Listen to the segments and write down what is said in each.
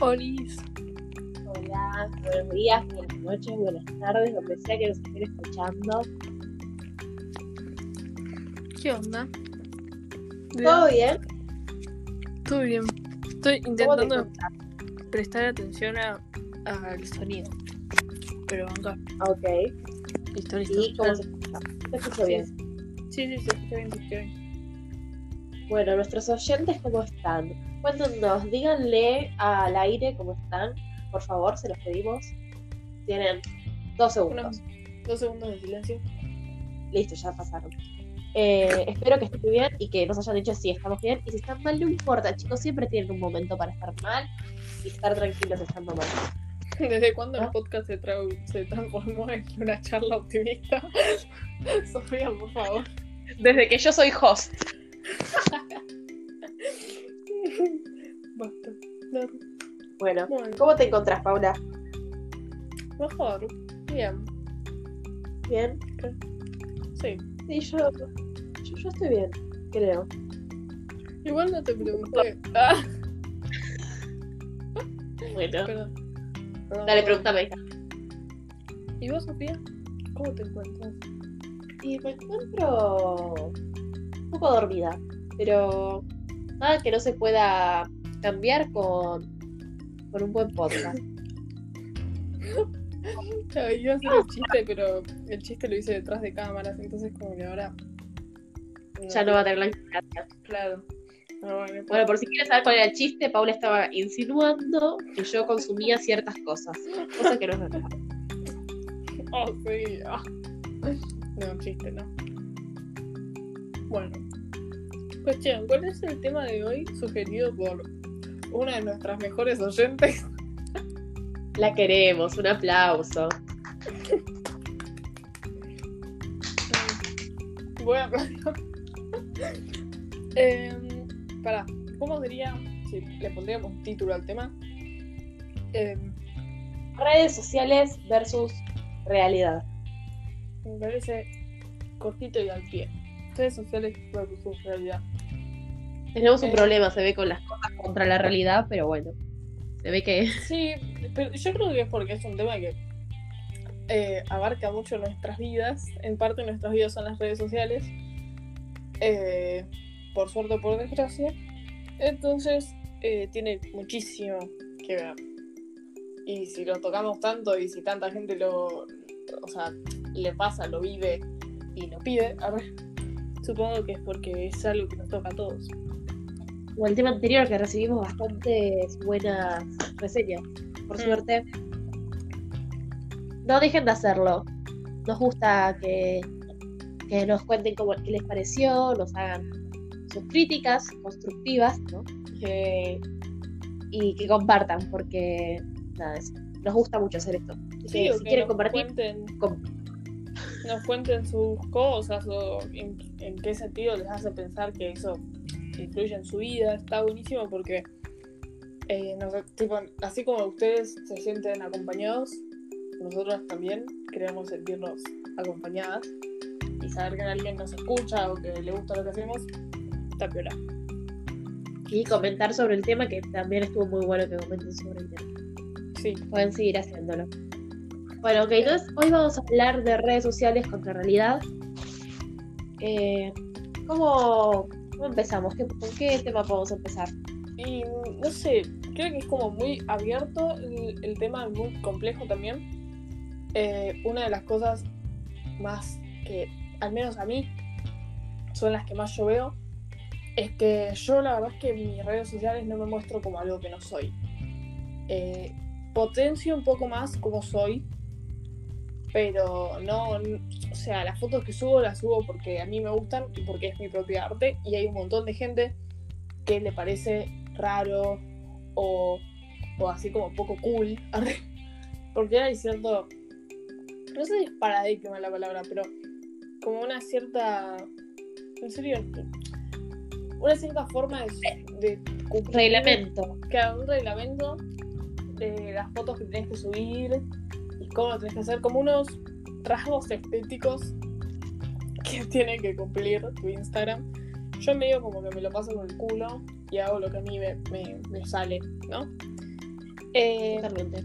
Olis. Hola, buenos días, buenas noches, buenas tardes, donde sea que nos estén escuchando. ¿Qué onda? ¿Todo bien? Todo bien. Estoy ¿Cómo te intentando prestar atención a- al sonido. Pero acá. Ok. Listo, listo. ¿Y cómo se escucha? ¿Se escucha Sí. bien? Sí, sí, sí, está bien, está bien. Bueno, nuestros oyentes, ¿cómo están? Cuéntenos, díganle al aire cómo están. Por favor, se los pedimos. Tienen dos segundos. Unos dos segundos de silencio. Listo, ya pasaron. Eh, espero que estén bien y que nos hayan dicho si estamos bien. Y si están mal, no importa, chicos. Siempre tienen un momento para estar mal y estar tranquilos estando mal. ¿Desde cuándo ¿Ah? el podcast se, tra- se transformó en una charla optimista? Sofía, por favor. Desde que yo soy host. Basta. No, Bueno, Bueno, ¿cómo te encontrás, Paula? mejor. Bien. ¿Bien? Sí. Sí, yo, yo, yo estoy bien, creo. Igual no te pregunté. Ah, Bueno, perdón. Dale, pregúntame. ¿Y vos, Sofía? ¿Cómo te encuentras? Y me encuentro un poco dormida, pero nada que no se pueda cambiar con, con un buen podcast. Ya, iba a hacer el chiste, pero el chiste lo hice detrás de cámaras, entonces como que ahora... Ya no va a tener la inspiración. Claro. Bueno, Bueno, por si quieres saber cuál era el chiste, Paula estaba insinuando que yo consumía ciertas cosas, cosa que no es verdad. Oh, sí. ah. No, chiste, no. Bueno. Cuestión, ¿cuál es el tema de hoy sugerido por una de nuestras mejores oyentes? La queremos, un aplauso. Voy a eh, Pará, ¿cómo sería si le pondríamos un título al tema? Em, Redes sociales versus realidad. me parece cortito y al pie. Redes sociales versus realidad. Tenemos un Eh. problema, se ve con las cosas contra la realidad, pero bueno. Se ve que Sí, pero yo creo que es porque es un tema que eh, abarca mucho nuestras vidas. En parte nuestras vidas son las redes sociales. Eh, por suerte o por desgracia. Entonces eh, tiene muchísimo que ver. Y si lo tocamos tanto y si tanta gente lo, o sea, le pasa, lo vive y lo pide, arre, supongo que es porque es algo que nos toca a todos. Como el tema anterior que recibimos bastantes buenas reseñas, por Mm. suerte. No dejen de hacerlo. Nos gusta que, que nos cuenten cómo, qué les pareció, nos hagan sus críticas constructivas, ¿no? Que- y que compartan, porque nada, es- nos gusta mucho hacer esto. Así Sí, que o si que quieren compartir, cuenten- com- nos cuenten sus cosas o en, en qué sentido les hace pensar que eso influye en su vida. Está buenísimo porque, eh, tipo, así como ustedes se sienten acompañados, nosotros también queremos sentirnos acompañadas y saber que alguien nos escucha o que le gusta lo que hacemos, está piola. y comentar sobre el tema, que también estuvo muy bueno que comenten sobre el tema. Sí, pueden seguir haciéndolo. Bueno, ok, entonces hoy vamos a hablar de redes sociales contra realidad. Eh, ¿cómo, cómo empezamos? ¿Qué- ¿Con qué tema podemos empezar? y no sé, creo que es como muy abierto el, tema, muy complejo también. Eh, una de las cosas más que, al menos a mí, son las que más yo veo, es que yo la verdad es que en mis redes sociales no me muestro como algo que no soy. Eh, potencio un poco más como soy, pero no, sea, las fotos que subo las subo porque a mí me gustan y porque es mi propio arte y hay un montón de gente que le parece raro o, o así como poco cool, porque hay cierto, no sé si es paradigma la palabra, pero como una cierta, en serio, una cierta forma de, de cumplir- Reglamento. Claro, un reglamento de las fotos que tenés que subir y cómo lo tenés que hacer, como unos rasgos estéticos que tiene que cumplir tu Instagram. Yo medio como que me lo paso con el culo y hago lo que a mí me, me- me sale, ¿no? Eh, Totalmente.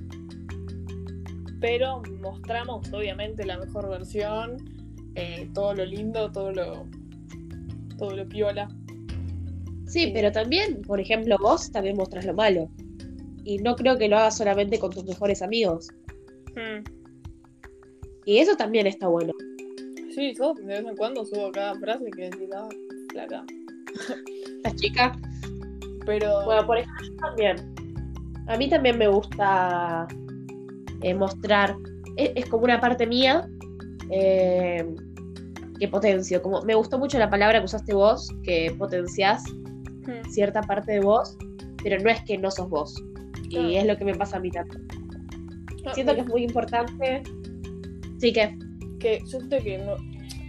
pero mostramos obviamente la mejor versión, eh, todo lo lindo, todo lo todo lo piola. Sí, Sí. pero también, por ejemplo, vos también mostrás lo malo. Y no creo que lo hagas solamente con tus mejores amigos. Hmm. Y eso también está bueno. Sí, yo de vez en cuando subo cada frase que decís, ah, flaca. Esta chica. Pero Bueno, por ejemplo, yo también. A mí también me gusta eh, mostrar. Es, es como una parte mía eh, que potencio. Como, me gustó mucho la palabra que usaste vos, que potenciás hmm, cierta parte de vos, pero no es que no sos vos. Claro. Y es lo que me pasa a mí también. ah, Siento que es muy importante. Sí, que que yo siento que no,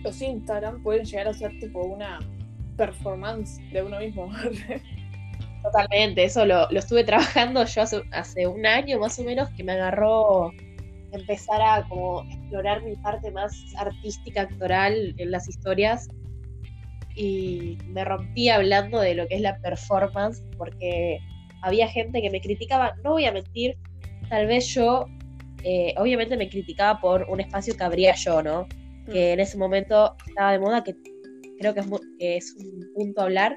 los Instagram pueden llegar a ser tipo una performance de uno mismo. Totalmente, eso lo, lo estuve trabajando yo hace, hace un año más o menos que me agarró empezar a como explorar mi parte más artística, actoral en las historias y me rompí hablando de lo que es la performance porque había gente que me criticaba, no voy a mentir, tal vez yo, eh, obviamente me criticaba por un espacio que abría yo, ¿no? Que en ese momento estaba de moda, que creo que es, que es un punto a hablar,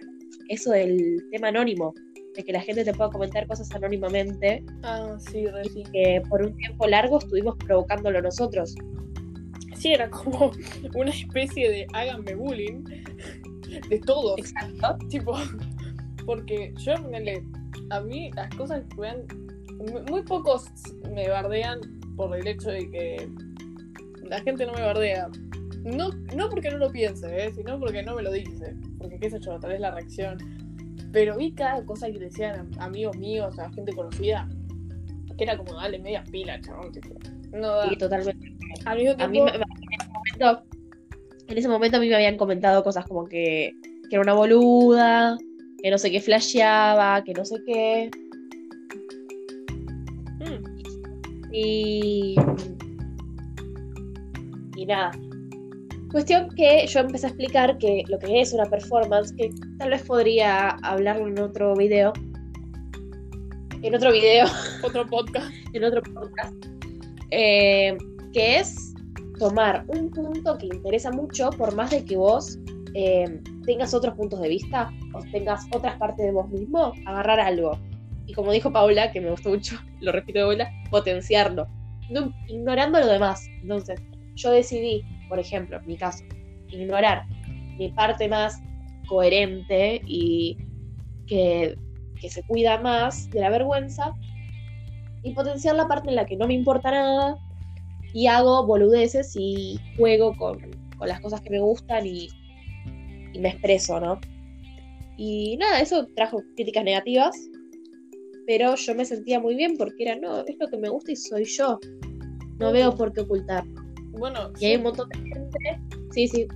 eso del tema anónimo, de que la gente te pueda comentar cosas anónimamente, ah, sí, re sí. que por un tiempo largo estuvimos provocándolo nosotros. Sí, era como una especie de háganme bullying de todos. Exacto. Tipo, porque yo, a mí las cosas que ven, mu- muy pocos me bardean por el hecho de que la gente no me bardea. No, no porque no lo piense, ¿eh? sino porque no me lo dice. Porque qué sé yo, tal vez la reacción. Pero vi cada cosa que decían amigos míos, a gente conocida, que era como dale media pila, chabón. No da. Y totalmente. Al mismo A mí me- en ese momento, en ese momento a mí me habían comentado cosas como que, que era una boluda, que no sé qué flasheaba, que no sé qué. Y. Y nada. Cuestión que yo empecé a explicar que lo que es una performance, que tal vez podría hablarlo en otro video. En otro video, otro podcast. en otro podcast. eh, que es tomar un punto que interesa mucho, por más de que vos eh, tengas otros puntos de vista o tengas otras partes de vos mismo, agarrar algo. Y como dijo Paula, que me gustó mucho, lo repito de vuelta, potenciarlo, no- ignorando lo demás. Entonces, yo decidí, por ejemplo, en mi caso, ignorar mi parte más coherente y que, que se cuida más de la vergüenza y potenciar la parte en la que no me importa nada y hago boludeces y juego con, con las cosas que me gustan y me expreso, ¿no? Y nada, eso trajo críticas negativas, pero yo me sentía muy bien porque era, no, es lo que me gusta y soy yo. No veo por qué ocultar. Bueno, Y hay yo- un montón de gente. Sí, sí.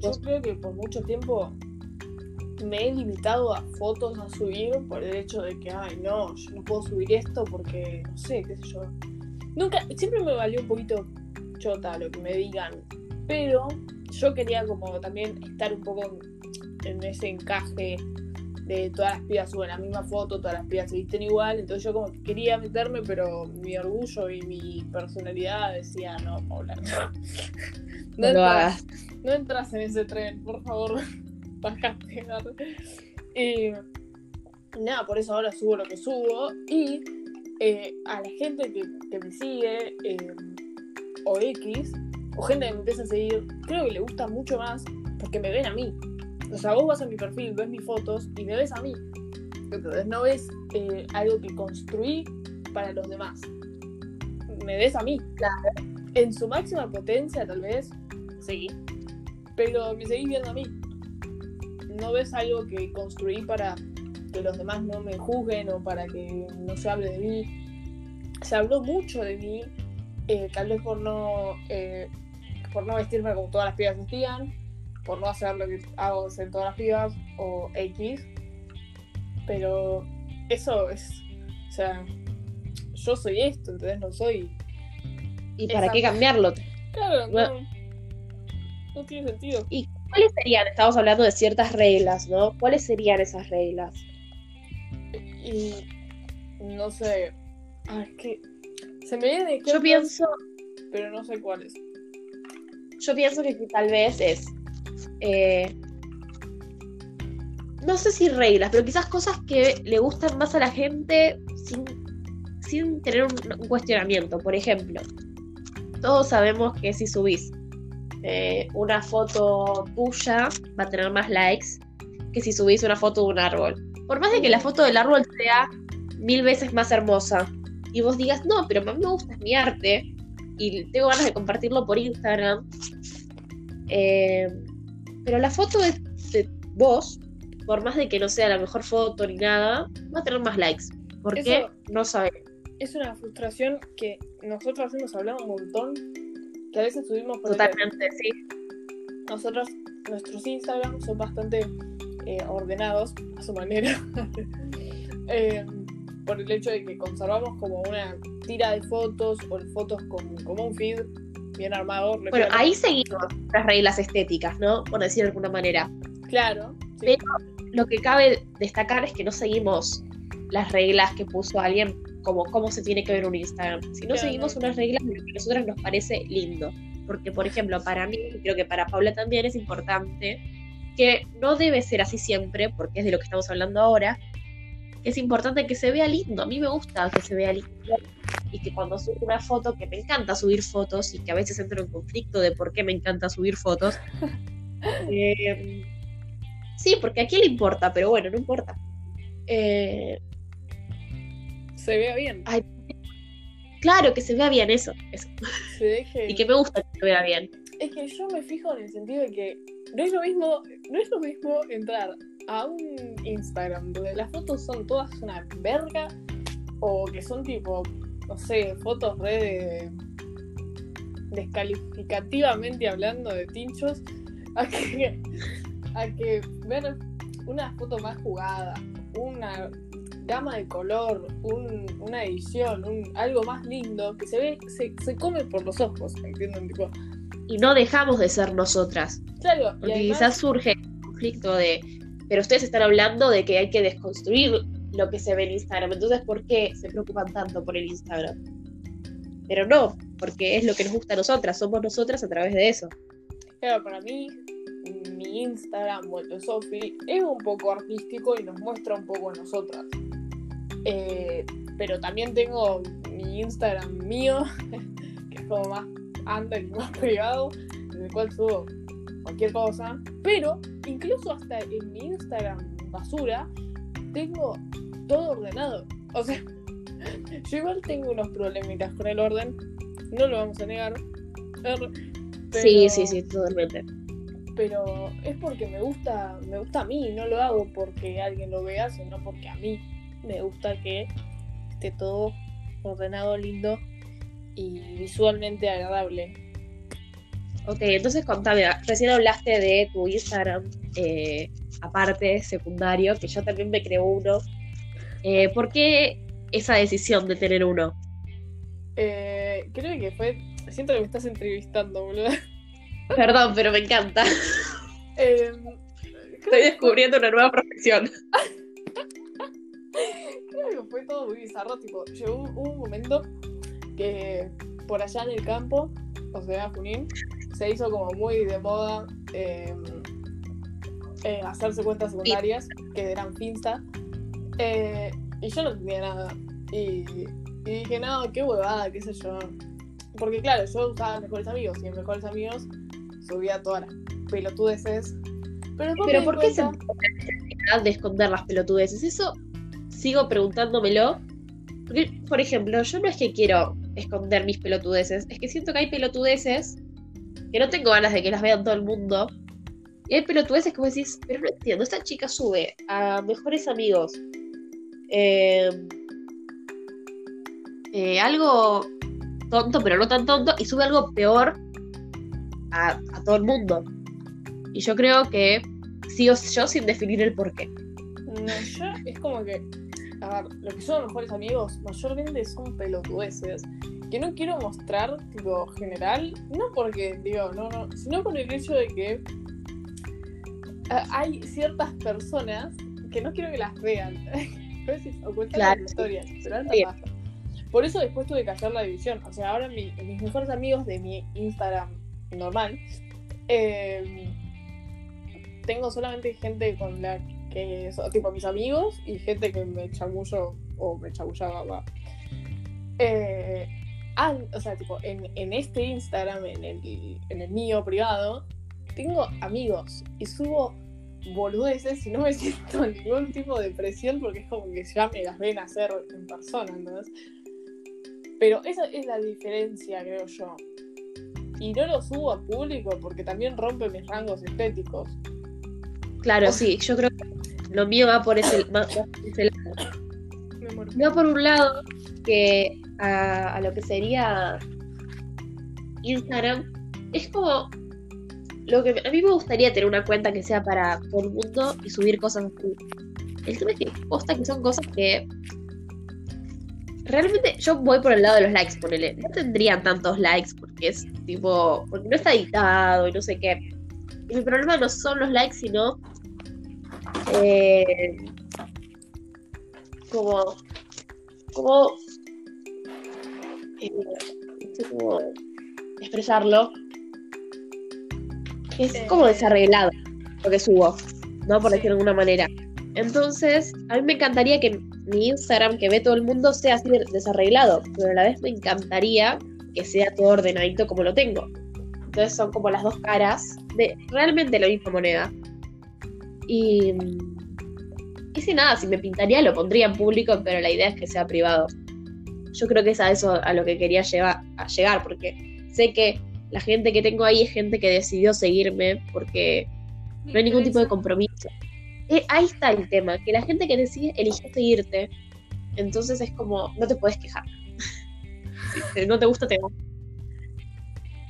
Yo creo que por mucho tiempo me he limitado a fotos a subir por el hecho de que, ay, no, yo no puedo subir esto porque, no sé, qué sé yo. Nunca, siempre me valió un poquito chota lo que me digan, pero yo quería como también estar un poco en ese encaje de todas las pibas suben la misma foto, todas las pibas se visten igual, entonces yo como que quería meterme, pero mi orgullo y mi personalidad decía, no, Paula, no. No entras- no entras en ese tren, por favor. Bajate. Y nada, por eso ahora subo lo que subo. Y eh, a la gente que, que me sigue, eh, o X, o gente que me empieza a seguir, creo que le gusta mucho más porque me ven a mí. O sea, vos vas a mi perfil, ves mis fotos y me ves a mí. Entonces no ves eh, algo que construí para los demás. Me ves a mí. En su máxima potencia, tal vez, sí. Pero me seguís viendo a mí. No ves algo que construí para que los demás no me juzguen o para que no se hable de mí. Se habló mucho de mí, eh, tal vez por no, eh, por no vestirme como todas las pibas vestían, por no hacer lo que hago en todas las pibas o X. Pero eso es, o sea, yo soy esto, entonces no soy ¿Y para qué cambiarlo? Claro, no, no tiene sentido. ¿Y cuáles serían? Estamos hablando de ciertas reglas, ¿no? ¿Cuáles serían esas reglas? Y no sé, Ah, es que. Se me viene Yo pienso. Pero no sé cuál es. Yo pienso que tal vez es. Eh, no sé si reglas, pero quizás cosas que le gustan más a la gente sin, sin tener un, cuestionamiento. Por ejemplo, todos sabemos que si subís eh, una foto tuya va a tener más likes que si subís una foto de un árbol. Por más de que la foto del árbol sea mil veces más hermosa y vos digas, no, pero a mí me gusta mi arte y tengo ganas de compartirlo por Instagram, eh, pero la foto de, de vos por más de que no sea la mejor foto ni nada, va a tener más likes. ¿Por qué? No sabemos. Es una frustración que nosotros hemos hablado un montón, que a veces subimos por Totalmente, sí. Nosotros, nuestros Instagram son bastante eh, ordenados a su manera. Eh, por el hecho de que conservamos como una tira de fotos o fotos con, como un feed bien armado. Bueno, ahí seguimos las reglas estéticas, ¿no? Por decir de alguna manera. Claro. Pero lo que cabe destacar es que no seguimos las reglas que puso alguien como cómo se tiene que ver un Instagram, sino seguimos unas reglas que a nosotros nos parece lindo. Porque, por ejemplo, para mí, y creo que para Paula también es importante, que no debe ser así siempre, porque es de lo que estamos hablando ahora, es importante que se vea lindo. A mí me gusta que se vea lindo. Y que cuando subo una foto, que me encanta subir fotos y que a veces entro en conflicto de por qué me encanta subir fotos, eh, Sí, porque a quién le importa, pero bueno, no importa. Eh, se vea bien. claro, que se vea bien eso. Y que me gusta que se vea bien. Es que yo me fijo en el sentido de que no es lo mismo, no es lo mismo entrar a un Instagram donde las fotos son todas una verga o que son tipo, no sé, fotos re descalificativamente hablando de tinchos a que a que ver una foto más jugada, una gama de color, una edición, un, algo más lindo, que se ve, se, come por los ojos, ¿entienden? y no dejamos de ser nosotras. Claro, porque quizás surge el conflicto de, pero ustedes están hablando de que hay que desconstruir lo que se ve en Instagram, entonces ¿por qué se preocupan tanto por el Instagram? Pero no, porque es lo que nos gusta a nosotras, somos nosotras a través de eso. Claro, para mí mi Instagram o el de Sofi es un poco artístico y nos muestra un poco a nosotras. Eh, pero también tengo mi Instagram mío, que es como más under y más privado, en el cual subo cualquier cosa. Pero incluso hasta en mi Instagram basura tengo todo ordenado. O sea, yo igual tengo unos problemitas con el orden, no lo vamos a negar. Sí, sí, sí, totalmente pero es porque me gusta, me gusta a mí, no lo hago porque alguien lo vea, sino porque a mí me gusta que esté todo ordenado, lindo y visualmente agradable. Ok, entonces contame, recién hablaste de tu Instagram eh, aparte, secundario, que yo también me creo uno. Eh, ¿Por qué esa decisión de tener uno? Eh, creo que fue, siento que me estás entrevistando, boludo. Perdón, pero me encanta. Em, Estoy descubriendo una nueva profesión. Creo que fue todo muy bizarro. Tipo, llegó un momento que por allá en el campo, o sea, Junín, se hizo como muy de moda em, eh, hacerse cuentas secundarias, que eran Finsta. Eh, y yo no tenía nada. Y, y dije, no, qué huevada, qué sé yo. Porque claro, yo usaba mejores amigos y en mejores amigos subía todas las pelotudeces. Pero, ¿Pero por qué se necesidad de esconder las pelotudeces? Eso sigo preguntándomelo. Porque, por ejemplo, yo no es que quiero esconder mis pelotudeces, es que siento que hay pelotudeces que no tengo ganas de que las vean todo el mundo. Y hay pelotudeces que vos decís, pero no entiendo, esta chica sube a mejores amigos. Eh, eh, algo tonto, pero no tan tonto, y sube algo peor a, todo el mundo. Y yo creo que sigo yo sin definir el porqué. No, yo es como que, a ver, lo que son los mejores amigos mayormente son pelotudeces que no quiero mostrar, tipo, general, no porque, digo, no, no, sino por el hecho de que eh, hay ciertas personas que no quiero que las vean. veces ocultan las historias, pero Por eso después tuve que hacer la división. O sea, ahora mis mejores amigos de mi Instagram normal, em, tengo solamente gente con la que son tipo mis amigos y gente que me chamullo o me chamullaba. Eh, o sea, tipo, en, en, este Instagram, en el, en el mío privado, tengo amigos y subo boludeces y no me siento ningún tipo de presión porque es como que ya me las ven hacer en persona, entonces. Pero esa es la diferencia, creo yo. Y no lo subo a público porque también rompe mis rangos estéticos. Claro, sí, yo creo que lo mío va por ese, lado. Va por un lado que a, a lo que sería Instagram es como lo que a mí me gustaría tener una cuenta que sea para todo el mundo y subir cosas así. El tema es que posta que son cosas que realmente yo voy por el lado de los likes, ponele. No tendrían tantos likes porque es tipo, porque no está editado y no sé qué. Y mi problema no son los likes, sino eh, como, como, eh, no sé cómo expresarlo es eh, como desarreglado lo que subo, ¿no? Por decirlo de alguna manera. Entonces, a mí me encantaría que mi Instagram, que ve todo el mundo, sea así desarreglado, pero a la vez me encantaría que sea todo ordenadito como lo tengo. Entonces son como las dos caras de realmente la misma moneda. Y, y si nada, si me pintaría lo pondría en público, pero la idea es que sea privado. Yo creo que es a eso a lo que quería llevar, a llegar, porque sé que la gente que tengo ahí es gente que decidió seguirme porque no hay ningún tipo de compromiso. Eh, ahí está el tema, que la gente que decide eligió seguirte, entonces es como, no te puedes quejar. si no te gusta, te gusta.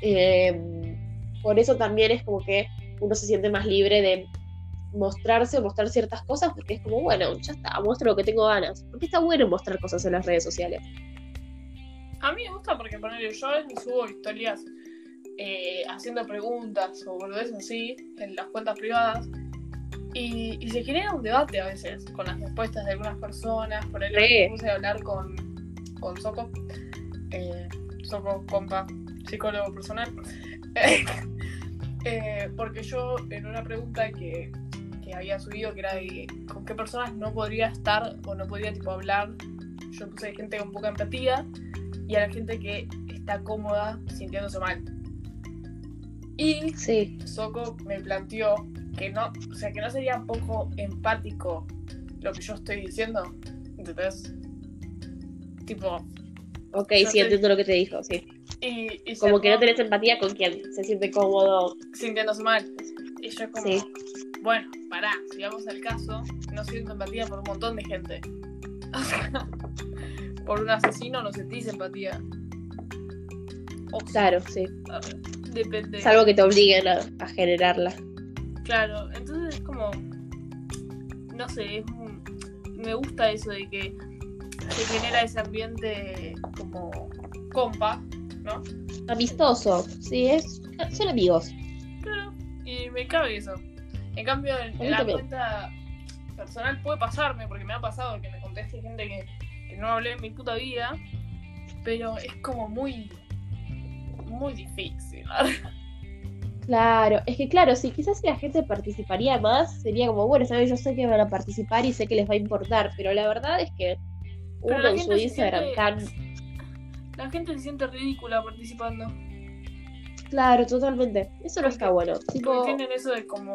Em, por eso también es como que uno se siente más libre de mostrarse o mostrar ciertas cosas porque es como, bueno, ya está, muestro lo que tengo ganas. Porque está bueno mostrar cosas en las redes sociales. A mí me gusta porque poner yo subo historias eh, haciendo preguntas o boludeces así en las cuentas privadas. Y, se genera un debate a veces con las respuestas de algunas personas. Por ejemplo, me puse a hablar con, con Soco, eh, Soco, compa, psicólogo personal. Eh, porque yo en una pregunta que, que, había subido, que era de con qué personas no podría estar o no podría tipo hablar, yo puse gente con poca empatía y a la gente que está cómoda sintiéndose mal. Y sí. Soko me planteó que no, o sea, que no sería poco empático lo que yo estoy diciendo. ¿Entendés? Tipo. Ok, sí, entiendo lo que te dijo, sí. Y, como que no tenés empatía con quien se siente cómodo. Sintiéndose mal. Y yo como, sí. bueno, pará, si vamos al caso, no siento empatía por un montón de gente. por un asesino no sentís empatía. Claro, sí. Depende. Salvo que te obliguen a, generarla. Claro, entonces es como. No sé, me gusta eso de que se genera ese ambiente como compa, ¿no? Amistoso, sí, es, son amigos. Claro, y me cabe eso. En cambio, en, la cuenta personal puede pasarme, porque me ha pasado que me conteste gente que, que no hablé en mi puta vida, pero es como muy muy difícil. Claro, es que claro, si quizás si la gente participaría más, sería como, bueno, sabes, yo sé que van a participar y sé que les va a importar, pero la verdad es que uno en su Instagram tan... La gente se siente ridícula participando. Claro, totalmente. Eso no está bueno. Tipo... Tienen eso de como,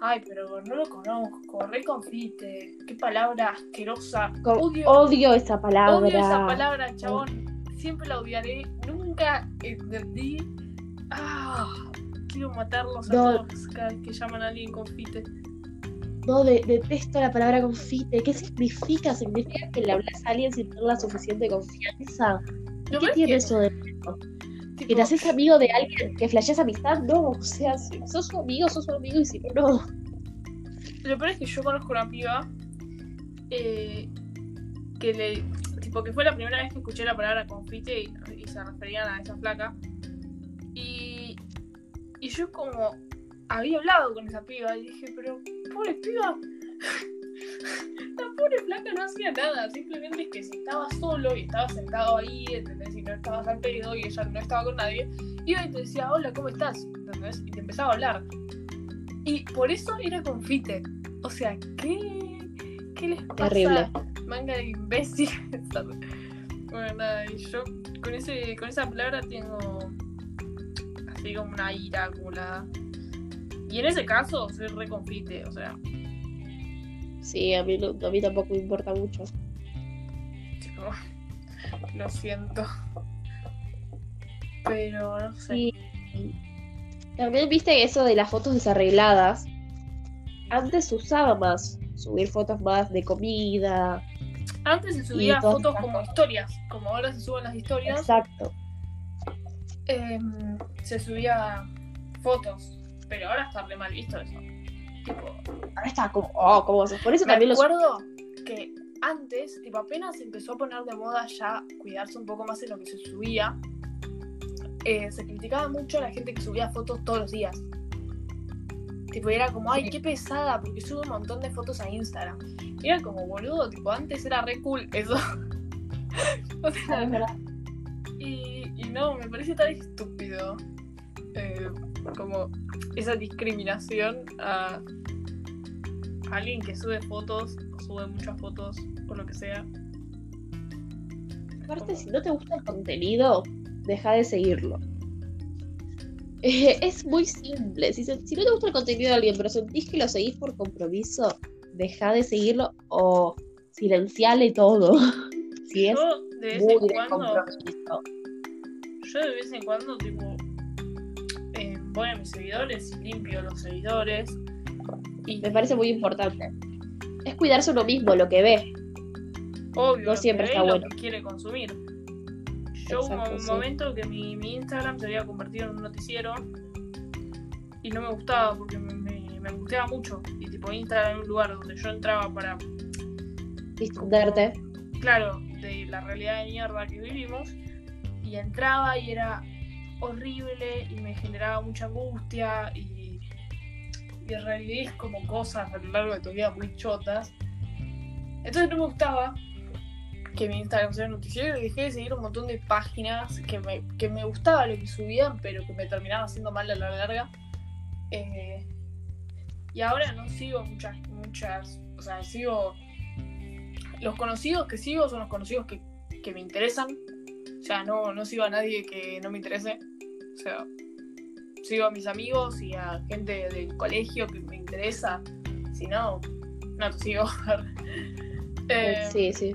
ay, pero no lo conozco, re confite, qué palabra asquerosa. Odio, odio esa palabra. Odio esa palabra, chabón siempre la odiaré. Nunca entendí. Ah, quiero matarlos a todos cada vez que llaman a alguien confite. No, detesto la palabra confite. ¿Qué significa? ¿Significa que le hablas a alguien sin tener la suficiente confianza? ¿Qué tiene eso de ¿Que te haces amigo de alguien que flasheas amistad? No, o sea, si sos su amigo, sos su amigo y si no, no. Lo peor es que yo conozco una piba eh, que le porque fue la primera vez que escuché la palabra confite y, se referían a esa placa. Y, y yo como había hablado con esa piba y dije, pero pobre piba, La pobre flaca no hacía nada, simplemente es que si estaba solo y estaba sentado ahí, ¿entendés? Y no estabas al pedo y ella no estaba con nadie, iba y te decía, hola, ¿cómo estás? ¿Entendés? Y te empezaba a hablar. Y por eso era confite. O sea, ¿qué, qué les pasa? Terrible. Manga de imbécil. bueno, nada, y yo con, ese, con esa palabra tengo así como una ira acumulada. Y en ese caso, soy reconfite, o sea. Sí, a mí, a mí tampoco me importa mucho. Tipo, lo siento. Pero no sé. Sí. También viste eso de las fotos desarregladas. Antes se usaba más subir fotos más de comida. Antes se subía fotos como historias, como ahora se suben las historias, Exacto. em, se subía fotos, pero ahora está re mal visto eso. Tipo, Ahora está como, oh, ¿cómo haces? Por eso me también los acuerdo que antes, tipo, apenas empezó a poner de moda ya cuidarse un poco más en lo que se subía, eh, se criticaba mucho a la gente que subía fotos todos los días. Tipo, era como, ay, qué pesada, porque sube un montón de fotos a Instagram. Y era como, boludo, tipo, antes era re cool eso. o sea, y, y no, me parece tan estúpido eh, como esa discriminación a, a alguien que sube fotos o sube muchas fotos o lo que sea. Aparte, si no te gusta el contenido, deja de seguirlo. Eh, es muy simple. Si, no te gusta el contenido de alguien, pero sentís que lo seguís por compromiso, deja de seguirlo o silenciale todo. si es Yo de vez muy en de cuando, compromiso. yo de vez en cuando tipo eh, voy a mis seguidores y limpio los seguidores. Y Me parece muy importante. Es cuidarse uno mismo, lo que ve. obvio no lo que siempre ve está y lo bueno. que quiere consumir. Yo hubo un sí. momento que mi, mi Instagram se había convertido en un noticiero y no me gustaba porque me, me, me angustiaba mucho. Y tipo Instagram era un lugar donde yo entraba para, Distenderte. claro, de la realidad de mierda que vivimos y entraba y era horrible y me generaba mucha angustia y, y reviví como cosas a lo largo de tu vida muy chotas. Entonces no me gustaba que mi Instagram sea noticiero y dejé de seguir un montón de páginas que me, que me gustaba lo que subían, pero que me terminaban haciendo mal a la larga. Eh, y ahora no sigo muchas, muchas, o sea, sigo... Los conocidos que sigo son los conocidos que, que me interesan. O sea, no, no sigo a nadie que no me interese. O sea, sigo a mis amigos y a gente del colegio que me interesa. Si no, no te sigo. Eh, Sí, sí.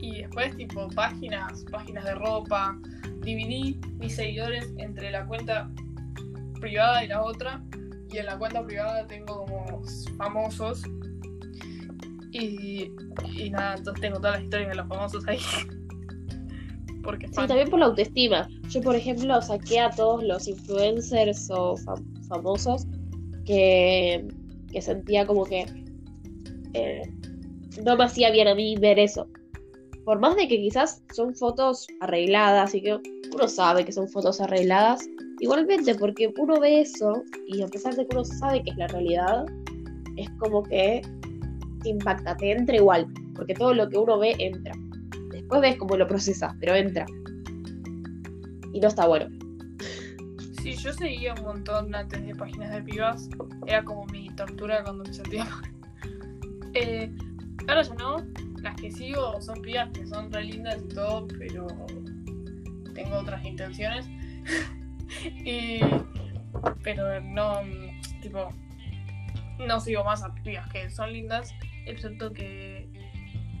Y después, tipo, páginas, páginas de ropa. Dividí mis seguidores entre la cuenta privada y la otra. Y en la cuenta privada tengo como famosos. Y, y nada, entonces tengo todas las historias de los famosos ahí. Porque Sí, también por la autoestima. Yo, por ejemplo, saqué a todos los influencers o fam- famosos que, que sentía como que eh, no me hacía bien a mí ver eso. Por más de que quizás son fotos arregladas y que uno sabe que son fotos arregladas, igualmente, porque uno ve eso y a pesar de que uno sabe que es la realidad, es como que te impacta, te entra igual, porque todo lo que uno ve entra. Después ves cómo lo procesas, pero entra. Y no está bueno. Sí, yo seguía un montón antes de páginas de pibas. Era como mi tortura cuando me sentía mal. Eh, ahora ya no. Las que sigo son pibas que son re lindas y todo, pero tengo otras intenciones. y, pero no, tipo, no sigo más a pibas que son lindas, excepto que,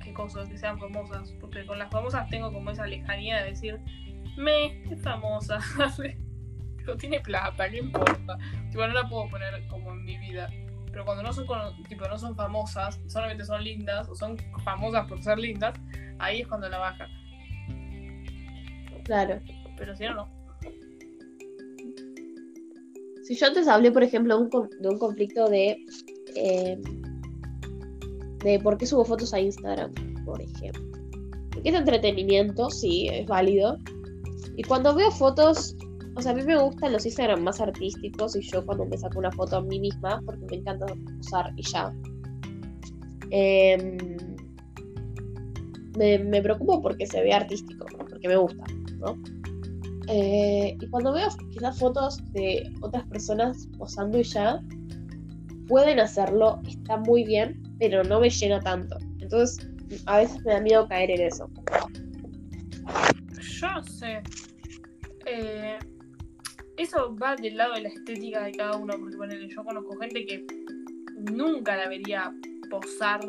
que cosas que sean famosas. Porque con las famosas tengo como esa lejanía de decir, me, es famosa. Tipo, tiene plata, ¿qué importa? Tipo, no la puedo poner como en mi vida. Pero cuando no son, tipo, no son famosas, solamente son lindas, o son famosas por ser lindas, ahí es cuando la baja. Claro. Pero si no, no. Si yo antes hablé, por ejemplo, de un, de un conflicto de. eh, de por qué subo fotos a Instagram, por ejemplo. Porque es entretenimiento, sí, es válido. Y cuando veo fotos. O sea, a mí me gustan los Instagram más artísticos y yo cuando me saco una foto a mí misma, porque me encanta usar y ya. Em, me, me preocupo porque se ve artístico, porque me gusta, ¿no? Eh, y cuando veo quizás fotos de otras personas posando y ya, pueden hacerlo, está muy bien, pero no me llena tanto. Entonces, a veces me da miedo caer en eso. Yo sé. Eh, eso va del lado de la estética de cada uno, porque bueno, yo conozco gente que nunca la vería posar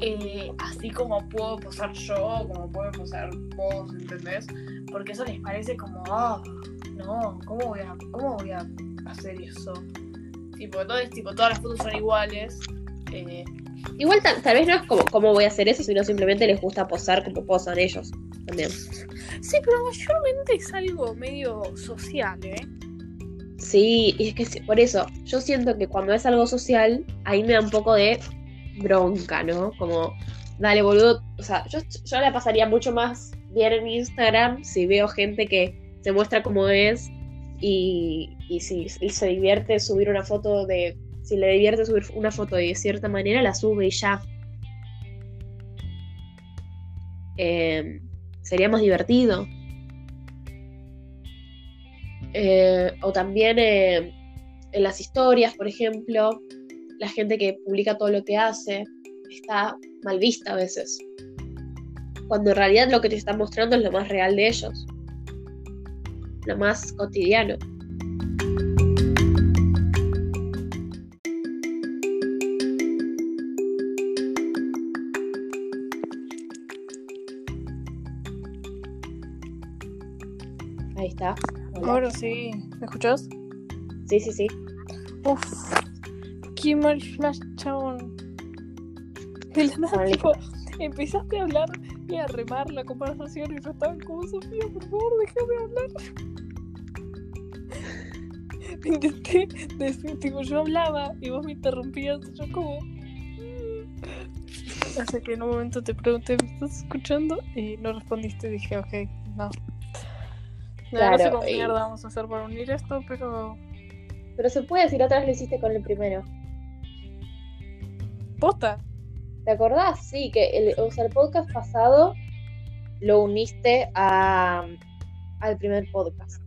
eh, así como puedo posar yo, como puedo posar vos, ¿entendés? Porque eso les parece como, ah, no, ¿cómo voy, a, ¿cómo voy a hacer eso? Tipo, entonces, tipo, todas las fotos son iguales. Eh, Igual tal, vez no es como cómo voy a hacer eso, sino simplemente les gusta posar como posan ellos también. Sí, pero mayormente es algo medio social, ¿eh? Sí, y es que por eso, yo siento que cuando es algo social, ahí me da un poco de bronca, ¿no? Como, dale, boludo. O sea, yo, yo la pasaría mucho más bien en Instagram si veo gente que se muestra como es y, y si se divierte subir una foto de. Si le divierte subir una foto de cierta manera, la sube y ya. Em, sería más divertido. Eh, o también eh, en las historias, por ejemplo, la gente que publica todo lo que hace está mal vista a veces. Cuando en realidad lo que te están mostrando es lo más real de ellos. Lo más cotidiano. Está. Ahora sí. ¿Me escuchas? Sí, sí, sí. Uf, qué mal flash, chabón. De la nada, tipo, empezaste a hablar y a remar la conversación y yo estaba como, Sofía, por favor, déjame hablar. Intenté decir, tipo, yo hablaba y vos me interrumpías, yo como... Mm". Así que en un momento te pregunté, ¿me estás escuchando? Y no respondiste, dije, ok, no. Claro, no sé cómo y- mierda vamos a hacer para unir esto, pero... Pero se puede decir, otra vez lo hiciste con el primero. ¿Posta? ¿Te acordás? Sí, que el, o sea, el podcast pasado lo uniste a, al primer podcast.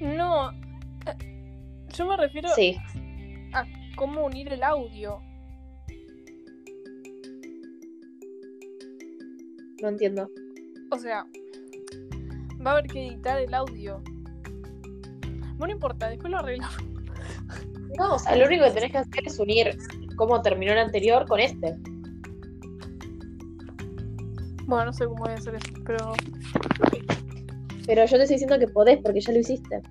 No, eh, yo me refiero Sí, a cómo unir el audio. no entiendo. O sea, va a haber que editar el audio. Bueno, no importa, después lo arreglamos. No, o sea, lo único que tenés que hacer es unir cómo terminó el anterior con este. Bueno, no sé cómo voy a hacer esto, pero. Pero yo te estoy diciendo que podés porque ya lo hiciste.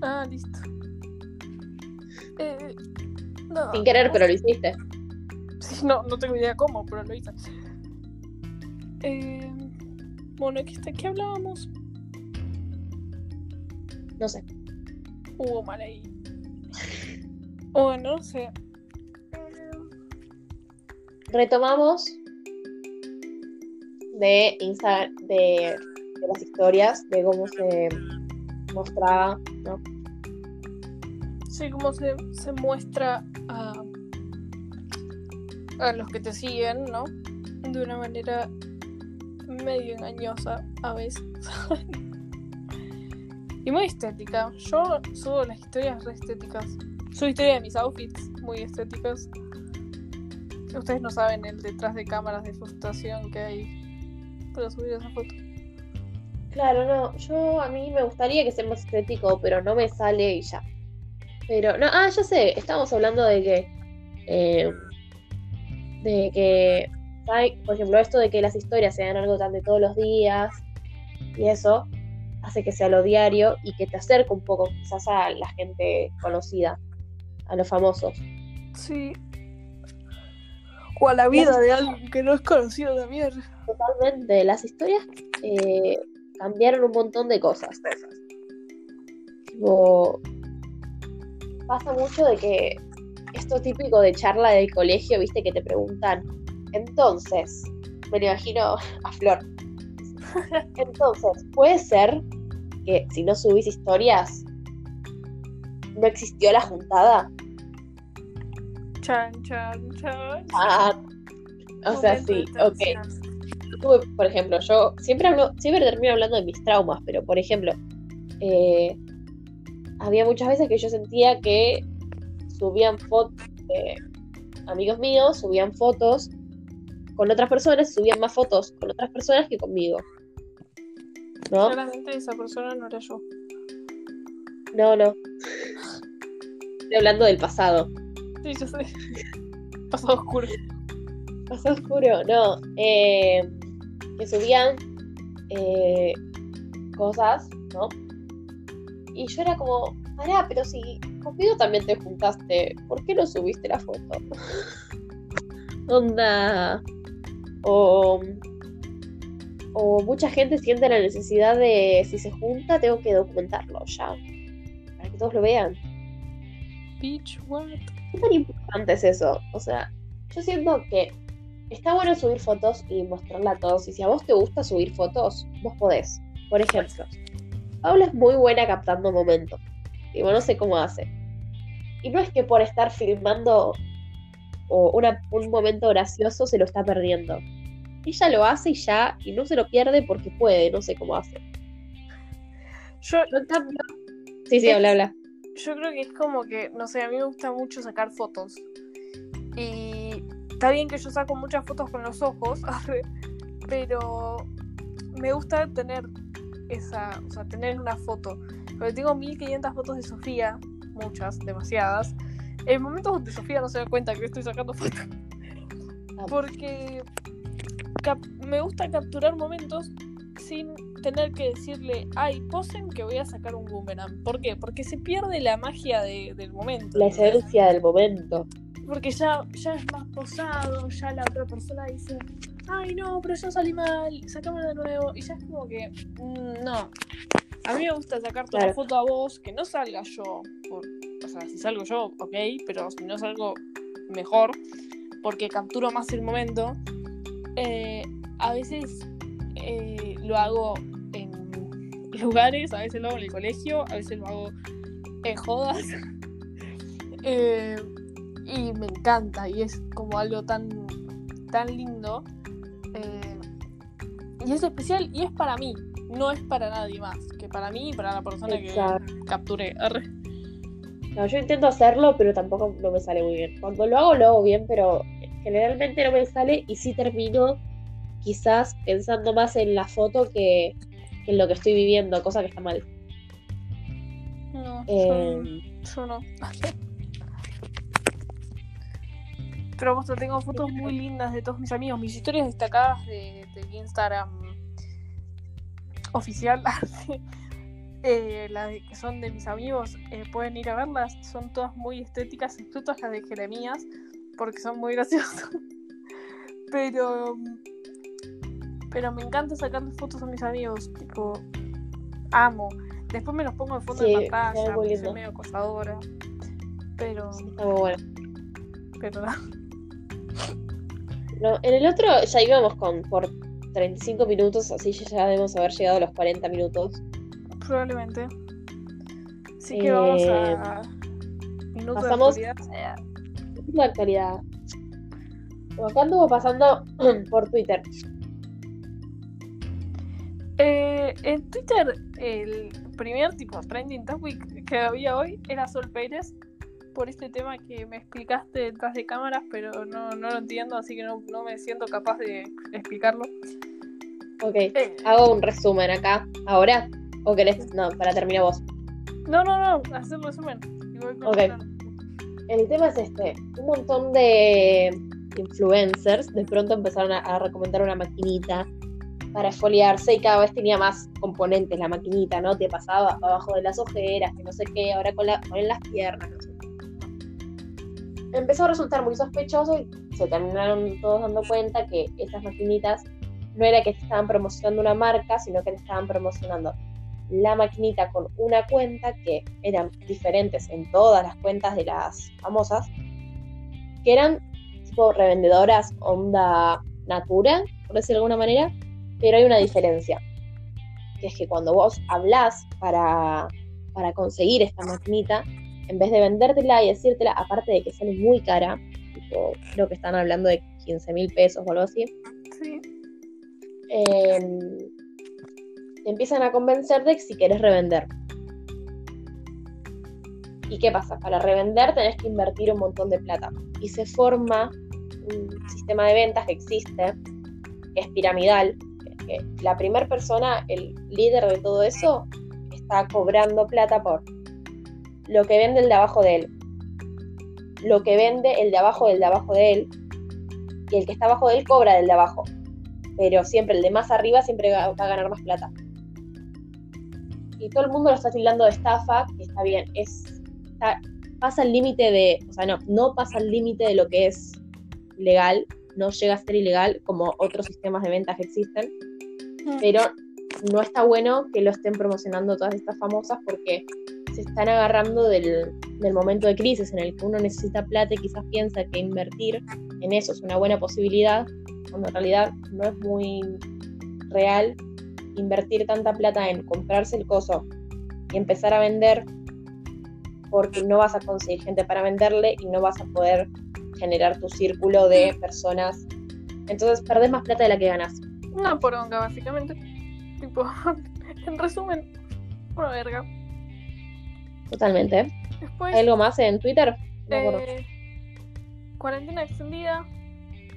Ah, listo. Eh, no, Sin querer, pero lo hiciste. Sí, no, no tengo idea cómo, pero lo hice. Eh, bueno, ¿qué, está- ¿qué hablábamos? No sé. Hubo mal ahí. Bueno, no sé. Retomamos de Insta, de, de las historias, de cómo se mostraba, ¿no? Sí, cómo se, se muestra a, a los que te siguen, ¿no? De una manera medio engañosa a veces. y muy estética. Yo subo las historias re estéticas. Subo historias de mis outfits muy estéticas. Ustedes no saben el detrás de cámaras de frustración que hay para subir esa foto. Claro, no, yo a mí me gustaría que sea más estético, pero no me sale y ya. Pero, no, ah, ya sé, estamos hablando de que, eh, de que, ¿sabe? por ejemplo, esto de que las historias sean algo tan de todos los días y eso hace que sea lo diario y que te acerque un poco quizás a la gente conocida, a los famosos. Sí. O a la vida de alguien que no es conocido de mierda. Totalmente, las historias eh, cambiaron un montón de cosas. Tipo, pasa mucho de que esto típico de charla del colegio, viste, que te preguntan, entonces, me lo imagino a Flor. Entonces, puede ser que si no subís historias, no existió la juntada. Chan, chan, chan. Ah, o sea, sí, ok. tuve, por ejemplo, yo siempre hablo, siempre termino hablando de mis traumas, pero por ejemplo, eh, había muchas veces que yo sentía que subían fotos, amigos míos subían fotos con otras personas, subían más fotos con otras personas que conmigo. ¿No? Claramente esa persona no era yo. No, no. Estoy hablando del pasado. Sí, yo sé. Pasado oscuro. Pasado oscuro, no. Eh, que subían eh, cosas, ¿no? Y yo era como, pará, pero si conmigo también te juntaste, ¿por qué no subiste la foto? Onda. O, o mucha gente siente la necesidad de, si se junta, tengo que documentarlo ya. Para que todos lo vean. Bitch, what? ¿Qué tan importante es eso? O sea, yo siento que está bueno subir fotos y mostrarla a todos. Y si a vos te gusta subir fotos, vos podés. Por ejemplo, Paula es muy buena captando momentos. Digo, no sé cómo hace. Y no es que por estar filmando o una- un momento gracioso se lo está perdiendo. Ella lo hace y ya, y no se lo pierde porque puede, no sé cómo hace. Yo, en cambio- Sí, sí, habla, habla. yo creo que es como que, no sé, a mí me gusta mucho sacar fotos. Y está bien que yo saco muchas fotos con los ojos, pero me gusta tener esa, o sea, tener una foto. Porque tengo 1500 fotos de Sofía, muchas, demasiadas. En momentos donde Sofía no se da cuenta que estoy sacando fotos. Ah. Porque me gusta capturar momentos sin tener que decirle, ay, posen que voy a sacar un boomerang. ¿Por qué? Porque se pierde la magia de- del momento. La esencia del momento. Porque ya, ya es más posado, ya la otra persona dice, ay no, pero yo salí mal, sacámoslo de nuevo. Y ya es como que, mm, no. A mí me gusta sacarte una Claro. foto a vos, que no salga yo. por- o sea, si salgo yo, ok, pero si no salgo, mejor. Porque capturo más el momento. Eh, a veces eh, lo hago en lugares, a veces lo hago en el colegio, a veces lo hago en jodas. Eh, y me encanta y es como algo tan tan lindo y es especial y es para mí no es para nadie más que para mí y para la persona Exacto. que capturé. No, yo intento hacerlo, pero tampoco no me sale muy bien. Cuando lo hago, lo hago bien, pero generalmente no me sale y sí termino quizás pensando más en la foto que, que en lo que estoy viviendo, cosa que está mal. no Eh, yo, yo no. Pero vos tengo fotos muy lindas de todos mis amigos. Mis historias destacadas de, de Instagram oficial eh, las que son de mis amigos eh, pueden ir a verlas. Son todas muy estéticas excepto las de Jeremías porque son muy graciosas pero pero me encanta sacarle fotos a mis amigos tipo amo después me los pongo de fondo Sí, de pantalla porque soy medio acosadora pero sí, está muy bueno. pero. No, en el otro ya íbamos con por 35 minutos, así ya debemos haber llegado a los 40 minutos. probablemente así que vamos Eh, a minuto pasamos- de. La actualidad. Bueno, Acá anduvo pasando por Twitter. Eh, en Twitter, el primer tipo trending topic que había hoy era Sol Pérez por este tema que me explicaste detrás de cámaras, pero no, no lo entiendo, así que no, no me siento capaz de explicarlo. Ok, Eh, hago un resumen acá. ¿Ahora? ¿O querés? No, para terminar vos. no, no, no, hacer resumen. y voy Ok. El tema es este. Un montón de influencers de pronto empezaron a, recomendar una maquinita para esfoliarse y cada vez tenía más componentes la maquinita, ¿no? Te pasaba abajo de las ojeras, que no sé qué, ahora con, la, con las piernas, no sé qué. Empezó a resultar muy sospechoso y se terminaron todos dando cuenta que estas maquinitas no era que te estaban promocionando una marca, sino que te estaban promocionando la maquinita con una cuenta que eran diferentes en todas las cuentas de las famosas, que eran tipo revendedoras onda natura, por decirlo de alguna manera, pero hay una diferencia, que es que cuando vos hablás para, para conseguir esta maquinita, en vez de vendértela y decírtela, aparte de que sale muy cara, tipo, creo que están hablando de 15 mil pesos o algo así. Sí. Em, te empiezan a convencer de que si quieres revender. ¿Y qué pasa? Para revender tenés que invertir un montón de plata. Y se forma un sistema de ventas que existe, que es piramidal. La primera persona, el líder de todo eso, está cobrando plata por lo que vende el de abajo de él, lo que vende el de abajo del de abajo de él, y el que está abajo de él cobra del de abajo. Pero siempre el de más arriba siempre va a ganar más plata. Y todo el mundo lo está tildando de estafa, que está bien, es pasa el límite de, o sea, no, no pasa el límite de lo que es legal, no llega a ser ilegal como otros sistemas de ventas que existen, mm. pero no está bueno que lo estén promocionando todas estas famosas porque se están agarrando del, momento de crisis en el que uno necesita plata y quizás piensa que invertir en eso es una buena posibilidad, cuando en realidad no es muy real invertir tanta plata en comprarse el coso y empezar a vender porque no vas a conseguir gente para venderle y no vas a poder generar tu círculo de personas. Entonces perdés más plata de la que ganas. Una poronga, básicamente. Tipo, en resumen, una verga. Totalmente. ¿Hay algo más en Twitter? eh, cuarentena extendida,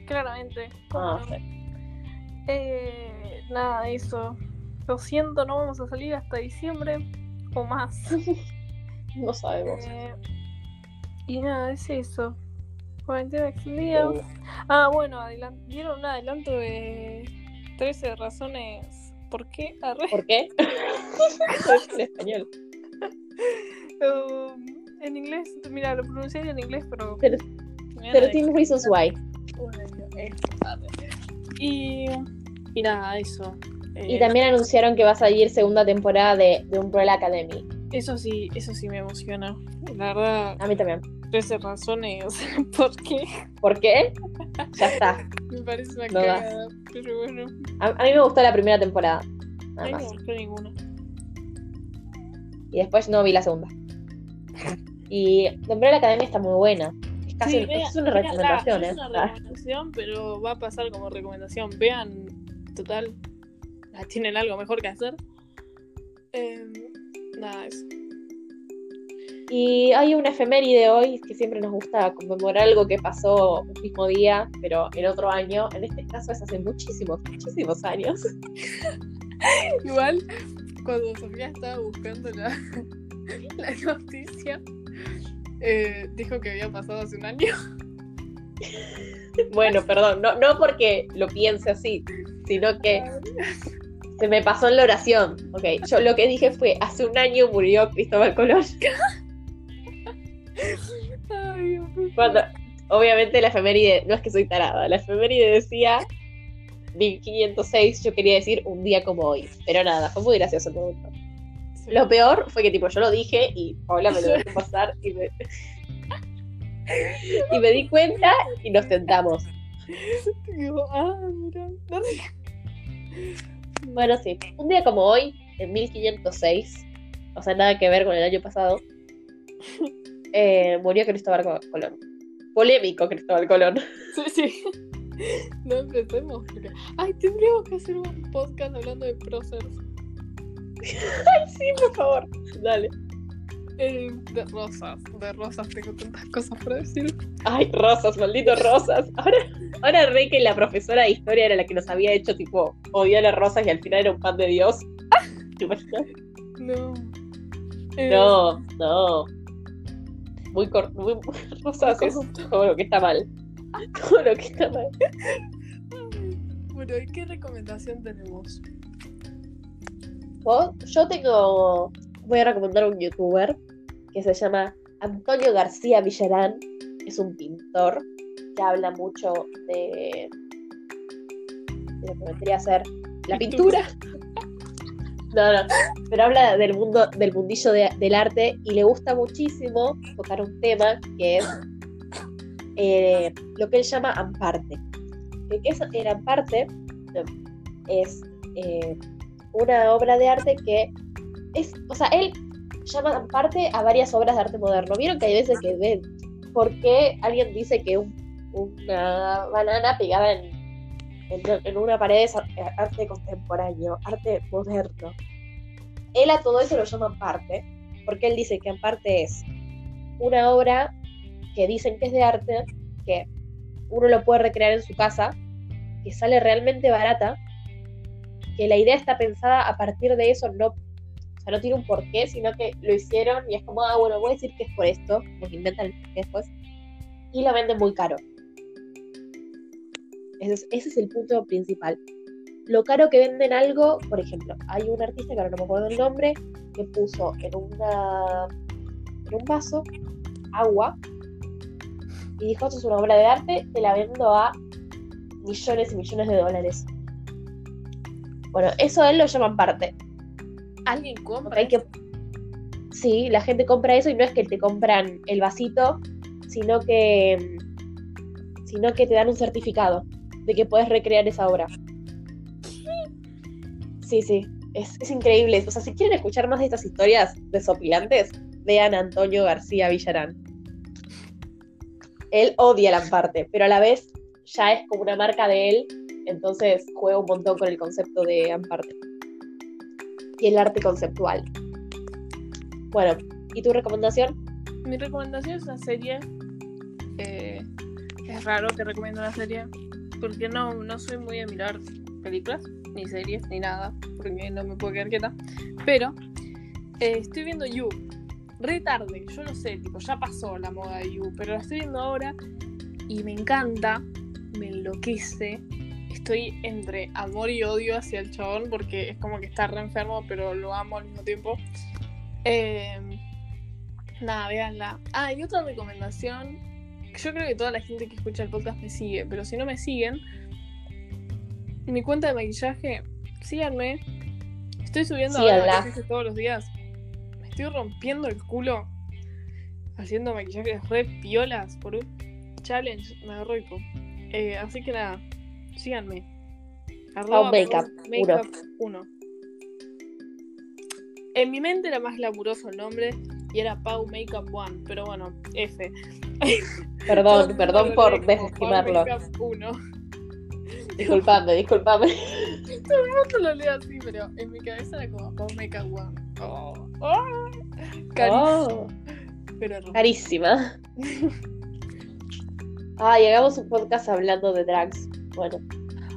claramente. Ah, eh, nada, eso. Lo siento, no vamos a salir hasta diciembre o más. no sabemos. Eh, y nada, es eso. Cuarentena extendida. Ah, bueno, dieron un adelanto de 13 razones. ¿Por qué? ¿Por qué? en español. Um, en inglés, mira, lo pronuncié en inglés, pero. 13 Reasons Why. Y, y nada, eso. Y eh, también anunciaron que va a salir segunda temporada de, de Umbrella Academy. Eso sí, eso sí me emociona. La verdad. A mí también. 13 razones. ¿Por qué? ¿Por qué? Ya está. me parece una cagada, pero bueno. A, mí me gustó la primera temporada. a mí no me gustó ninguna. Y después no vi la segunda. Y Umbrella la Academia está muy buena. Es casi es una recomendación, ¿eh? Es una recomendación, pero va a pasar como recomendación. Vean, total, tienen algo mejor que hacer. Em, nada, eso. Y hay una efeméride hoy que siempre nos gusta conmemorar algo que pasó un mismo día, pero en otro año. En este caso es hace muchísimos, muchísimos años. Igual, cuando Sofía estaba buscando la, la noticia, eh, dijo que había pasado hace un año. Bueno, perdón, no, no porque lo piense así, sino que se me pasó en la oración. Ok, yo lo que dije fue, hace un año murió Cristóbal Colón. Cuando, obviamente la efeméride, no es que soy tarada, la efeméride decía 1506, yo quería decir un día como hoy. Pero nada, fue muy gracioso todo esto. Lo peor fue que tipo yo lo dije y Paula me lo dejó pasar y me, y me di cuenta y nos tentamos. Ah, bueno, sí, un día como hoy, en 1506, o sea, nada que ver con el año pasado, eh, murió Cristóbal Colón. Polémico Cristóbal Colón. Sí, sí. No empecemos. Ay, tendríamos que hacer un podcast hablando de próceres. Ay, sí, por favor. Dale. Eh, de rosas, de rosas tengo tantas cosas para decir. Ay, rosas, malditos rosas. Ahora, ahora re que la profesora de historia era la que nos había hecho tipo odiar a rosas y al final era un pan de Dios. ¿Te imaginas? No. No, no. Muy corto, muy, rosas es todo lo que está mal. Todo lo que está mal. Bueno, ¿y qué recomendación tenemos? Yo tengo. Voy a recomendar a un youtuber que se llama Antonio García Villarán. Es un pintor que habla mucho de, de lo que vendría a ser la pintura. No, no, pero habla del mundo, del mundillo del arte y le gusta muchísimo tocar un tema que es eh, lo que él llama amparte. ¿Qué es el amparte? Es eh, una obra de arte que es, o sea, él llama aparte a varias obras de arte moderno. Vieron que hay veces que ven por qué alguien dice que un una banana pegada en, en, una pared de arte contemporáneo, arte moderno. Él a todo eso lo llama parte, porque él dice que en parte es una obra que dicen que es de arte, que uno lo puede recrear en su casa, que sale realmente barata, que la idea está pensada a partir de eso, no, sea, no tiene un porqué, sino que lo hicieron y es como, ah, bueno, voy a decir que es por esto, nos inventan el porqué después, y lo venden muy caro. Ese es, el punto principal. Lo caro que venden algo, por ejemplo, hay un artista que ahora no me acuerdo el nombre, que puso en, una, en un vaso agua y dijo, esto es una obra de arte, te la vendo a millones y millones de dólares. Bueno, eso a él lo llaman parte. ¿Alguien compra? que... Sí, la gente compra eso y no es que te compran el vasito, sino que sino que te dan un certificado de que puedes recrear esa obra. Sí, sí, es, es increíble. O sea, si quieren escuchar más de estas historias desopilantes, vean a Antonio García Villarán. Él odia la parte, pero a la vez ya es como una marca de él, entonces juega un montón con el concepto de Amparte y el arte conceptual. Bueno, ¿y tu recomendación? Mi recomendación es una serie. Eh, es raro que recomiendo una serie porque no, no soy muy a mirar películas, ni series, ni nada, porque no me puedo quedar quieta. Pero eh, estoy viendo You. Re tarde, yo lo sé, tipo, ya pasó la moda de You, pero la estoy viendo ahora y me encanta me enloquece. Estoy entre amor y odio hacia el chabón porque es como que está re enfermo, pero lo amo al mismo tiempo. Em, nada, véanla. Ah, y otra recomendación. Yo creo que toda la gente que escucha el podcast me sigue, pero si no me siguen, mi cuenta de maquillaje, síganme. Estoy subiendo maquillaje todos los días. Me estoy rompiendo el culo haciendo maquillajes re piolas por un challenge. Me agarro eh, así que nada, síganme. Arroba Makeup, makeup 1. En mi mente era más laburoso el nombre y era Pau Makeup One, pero bueno, F. Perdón, perdón por desestimarlo. Makeup 1. Disculpame, disculpame. Todo el mundo lo lee así, pero en mi cabeza era como Pau Makeup One. Oh, oh, carísima. Oh. Pero carísima. Ah, llegamos un podcast hablando de drags. Bueno.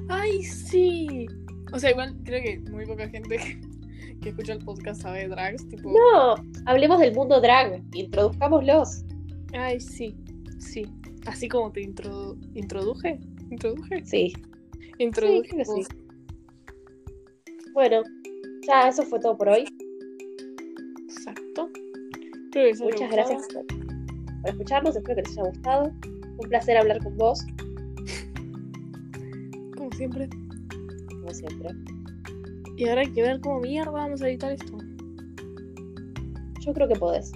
Ay, sí. O sea, igual creo que muy poca gente que, escucha el podcast sabe drags. Tipo... No, hablemos del mundo drag. Introduzcámoslos. Ay, sí. Sí. Así como te introduje. ¿Introduje? Sí. Introduje. Sí, Bueno, ya eso fue todo por hoy. Exacto. Muchas gracias por, por escucharnos. Espero que les haya gustado. Un placer hablar con vos. Siempre. Como siempre. Y ahora hay que ver cómo mierda vamos a editar esto. Yo creo que podés.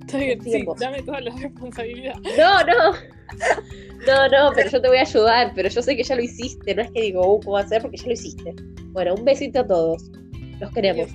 Está bien, sí, dame toda la responsabilidad. No, no. No, no, pero yo te voy a ayudar. Pero yo sé que ya lo hiciste. No es que digo, uh, ¿cómo hacer? Porque ya lo hiciste. Bueno, un besito a todos. Los queremos.